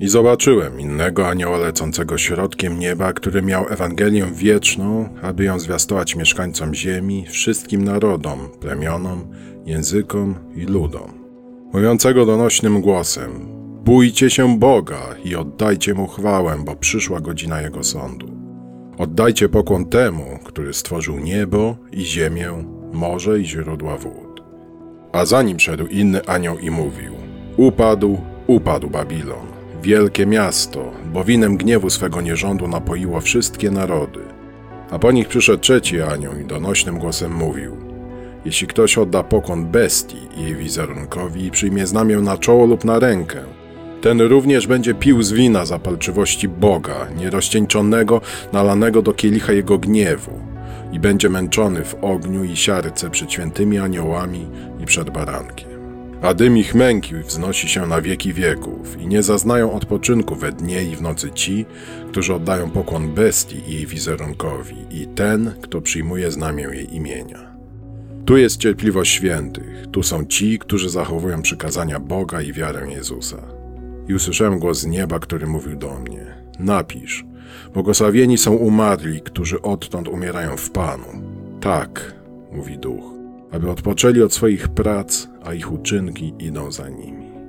I zobaczyłem innego anioła lecącego środkiem nieba, który miał Ewangelię wieczną, aby ją zwiastować mieszkańcom ziemi, wszystkim narodom, plemionom, językom i ludom. Mówiącego donośnym głosem: Bójcie się Boga i oddajcie mu chwałę, bo przyszła godzina jego sądu. Oddajcie pokłon temu, który stworzył niebo i ziemię, morze i źródła wód. A za nim szedł inny anioł i mówił: Upadł, upadł Babilon, wielkie miasto, bo winem gniewu swego nierządu napoiło wszystkie narody. A po nich przyszedł trzeci anioł i donośnym głosem mówił: Jeśli ktoś odda pokłon bestii i jej wizerunkowi i przyjmie znamię na czoło lub na rękę, ten również będzie pił z wina zapalczywości Boga, nierozcieńczonego, nalanego do kielicha jego gniewu, i będzie męczony w ogniu i siarce przed świętymi aniołami i przed barankiem. A dym ich męki wznosi się na wieki wieków i nie zaznają odpoczynku we dnie i w nocy ci, którzy oddają pokłon bestii i jej wizerunkowi i ten, kto przyjmuje znamię jej imienia. Tu jest cierpliwość świętych, tu są ci, którzy zachowują przykazania Boga i wiarę Jezusa. I usłyszałem głos z nieba, który mówił do mnie: Napisz, błogosławieni są umarli, którzy odtąd umierają w Panu. Tak, mówi duch, aby odpoczęli od swoich prac, a ich uczynki idą za nimi.